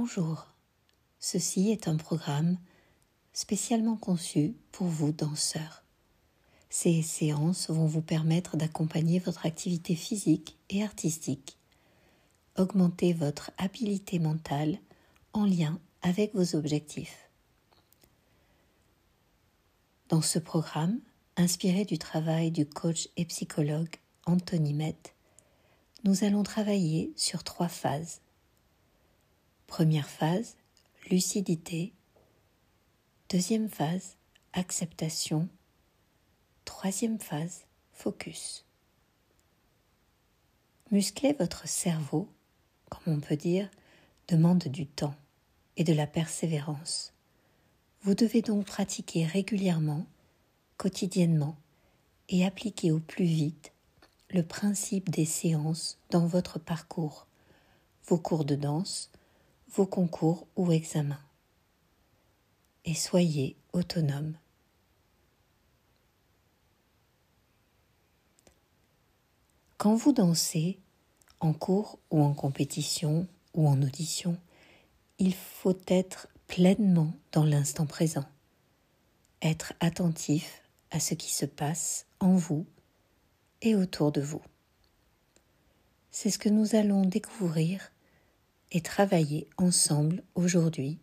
Bonjour, ceci est un programme spécialement conçu pour vous danseurs. Ces séances vont vous permettre d'accompagner votre activité physique et artistique, augmenter votre habileté mentale en lien avec vos objectifs. Dans ce programme, inspiré du travail du coach et psychologue Anthony Met, nous allons travailler sur trois phases. Première phase, lucidité. Deuxième phase, acceptation. Troisième phase, focus. Muscler votre cerveau, comme on peut dire, demande du temps et de la persévérance. Vous devez donc pratiquer régulièrement, quotidiennement, et appliquer au plus vite le principe des séances dans votre parcours, vos cours de danse, vos concours ou examens. Et soyez autonome. Quand vous dansez, en cours ou en compétition ou en audition, il faut être pleinement dans l'instant présent, être attentif à ce qui se passe en vous et autour de vous. C'est ce que nous allons découvrir et travailler ensemble aujourd'hui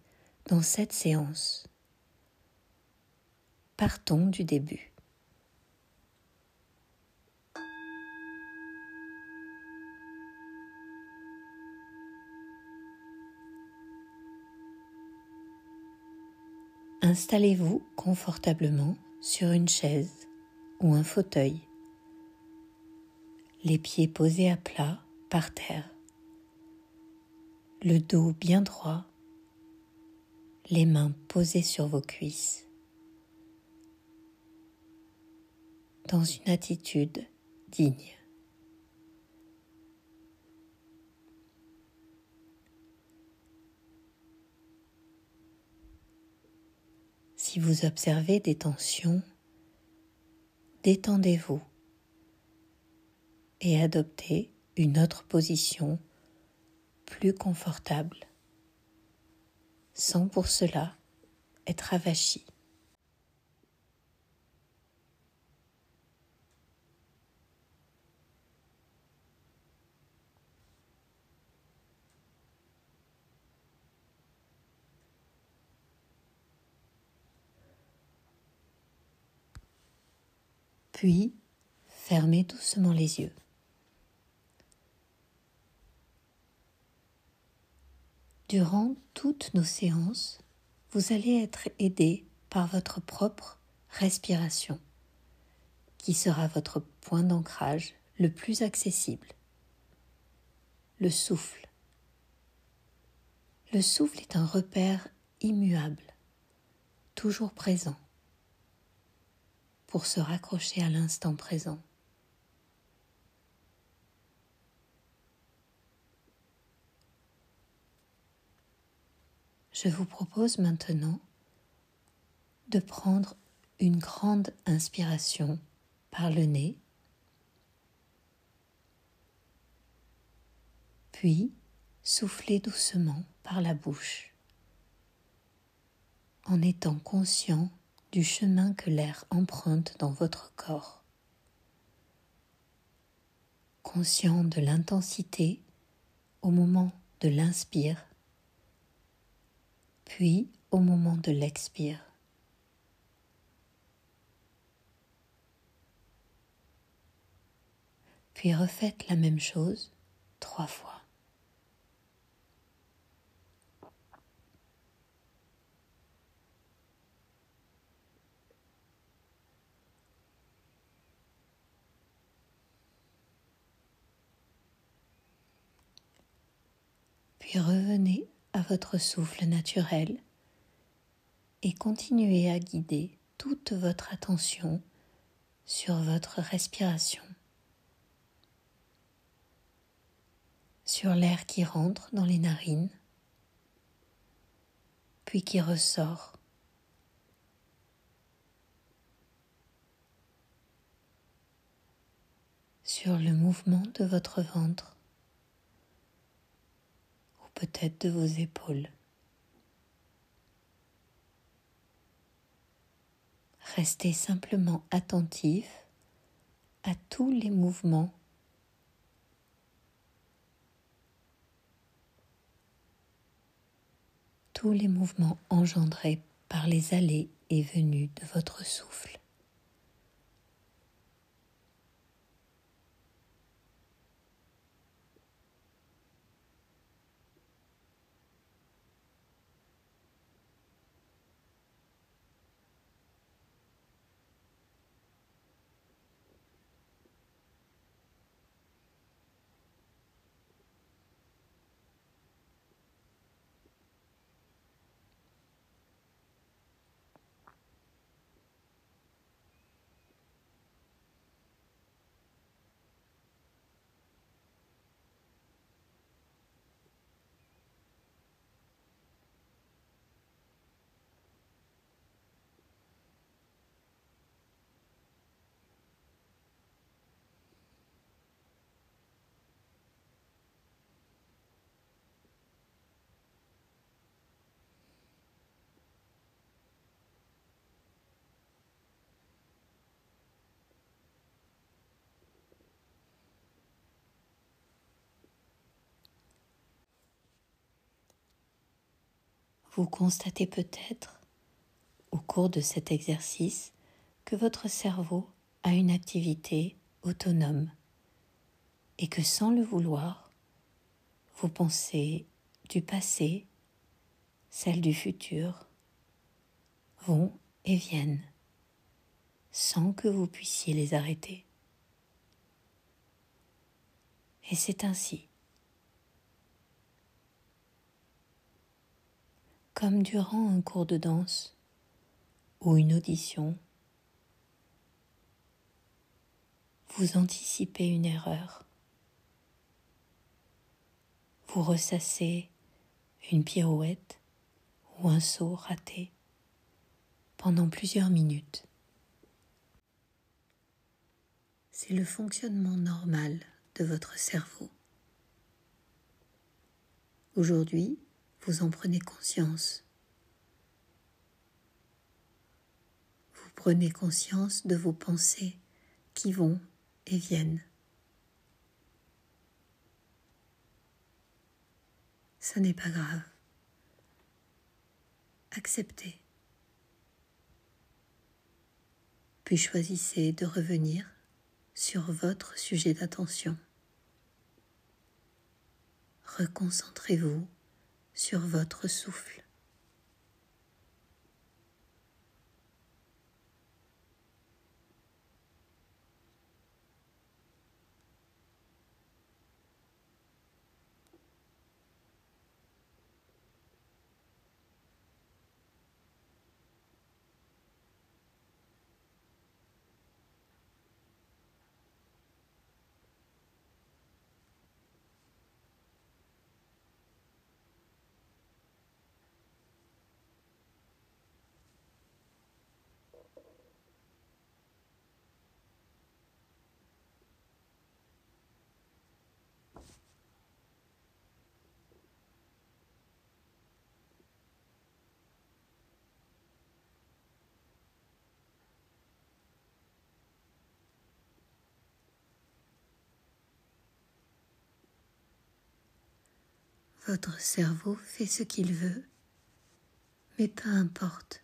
dans cette séance. Partons du début. Installez-vous confortablement sur une chaise ou un fauteuil, les pieds posés à plat par terre, le dos bien droit, les mains posées sur vos cuisses, dans une attitude digne. Si vous observez des tensions, détendez-vous et adoptez une autre position plus confortable, sans pour cela être avachi. Puis, fermez doucement les yeux. Durant toutes nos séances, vous allez être aidé par votre propre respiration, qui sera votre point d'ancrage le plus accessible. Le souffle. Le souffle est un repère immuable, toujours présent, pour se raccrocher à l'instant présent. Je vous propose maintenant de prendre une grande inspiration par le nez, puis souffler doucement par la bouche, en étant conscient du chemin que l'air emprunte dans votre corps, conscient de l'intensité au moment de l'inspire puis au moment de l'expire. Puis refaites la même chose trois fois. Puis revenez à votre souffle naturel et continuez à guider toute votre attention sur votre respiration, sur l'air qui rentre dans les narines, puis qui ressort. sur le mouvement de votre ventre peut-être de vos épaules. Restez simplement attentif à tous les mouvements tous les mouvements engendrés par les allées et venues de votre souffle. Vous constatez peut-être, au cours de cet exercice, que votre cerveau a une activité autonome et que sans le vouloir, vos pensées du passé, celles du futur, vont et viennent sans que vous puissiez les arrêter. Et c'est ainsi comme durant un cours de danse ou une audition, vous anticipez une erreur, vous ressassez une pirouette ou un saut raté pendant plusieurs minutes. C'est le fonctionnement normal de votre cerveau. Aujourd'hui, vous en prenez conscience. Vous prenez conscience de vos pensées qui vont et viennent. Ce n'est pas grave. Acceptez. Puis choisissez de revenir sur votre sujet d'attention. Reconcentrez-vous sur votre souffle. Votre cerveau fait ce qu'il veut, mais peu importe.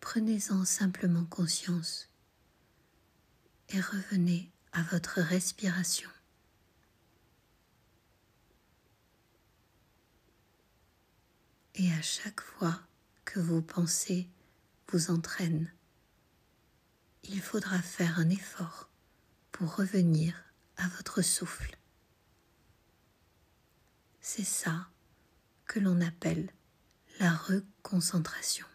Prenez-en simplement conscience et revenez à votre respiration. Et à chaque fois que vos pensées vous entraînent, il faudra faire un effort pour revenir à votre souffle. C'est ça que l'on appelle la reconcentration.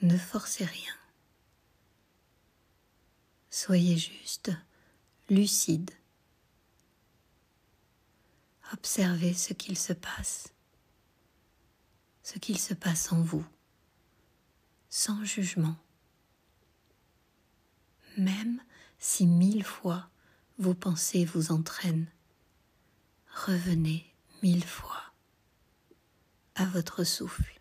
Ne forcez rien. Soyez juste lucide Observez ce qu'il se passe, ce qu'il se passe en vous, sans jugement. Même si mille fois vos pensées vous entraînent, revenez mille fois à votre souffle.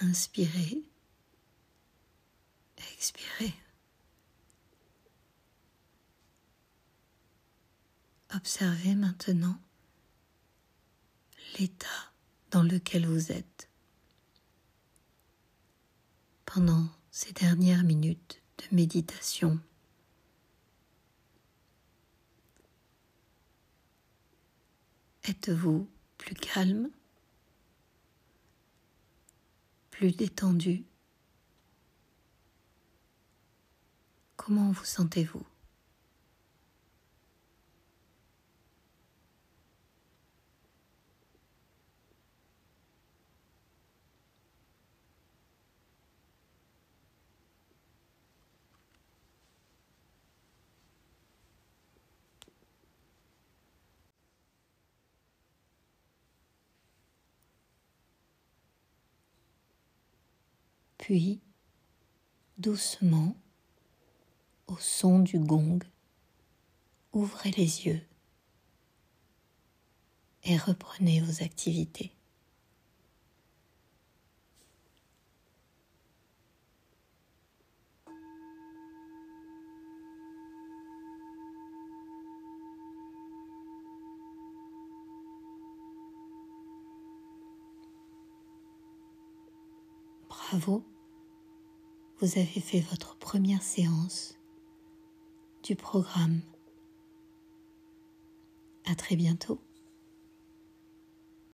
Inspirez. Expirez. Observez maintenant l'état dans lequel vous êtes pendant ces dernières minutes de méditation. Êtes-vous plus calme plus détendu. Comment vous sentez-vous? Puis, doucement, au son du gong, ouvrez les yeux et reprenez vos activités. Bravo vous avez fait votre première séance du programme. À très bientôt.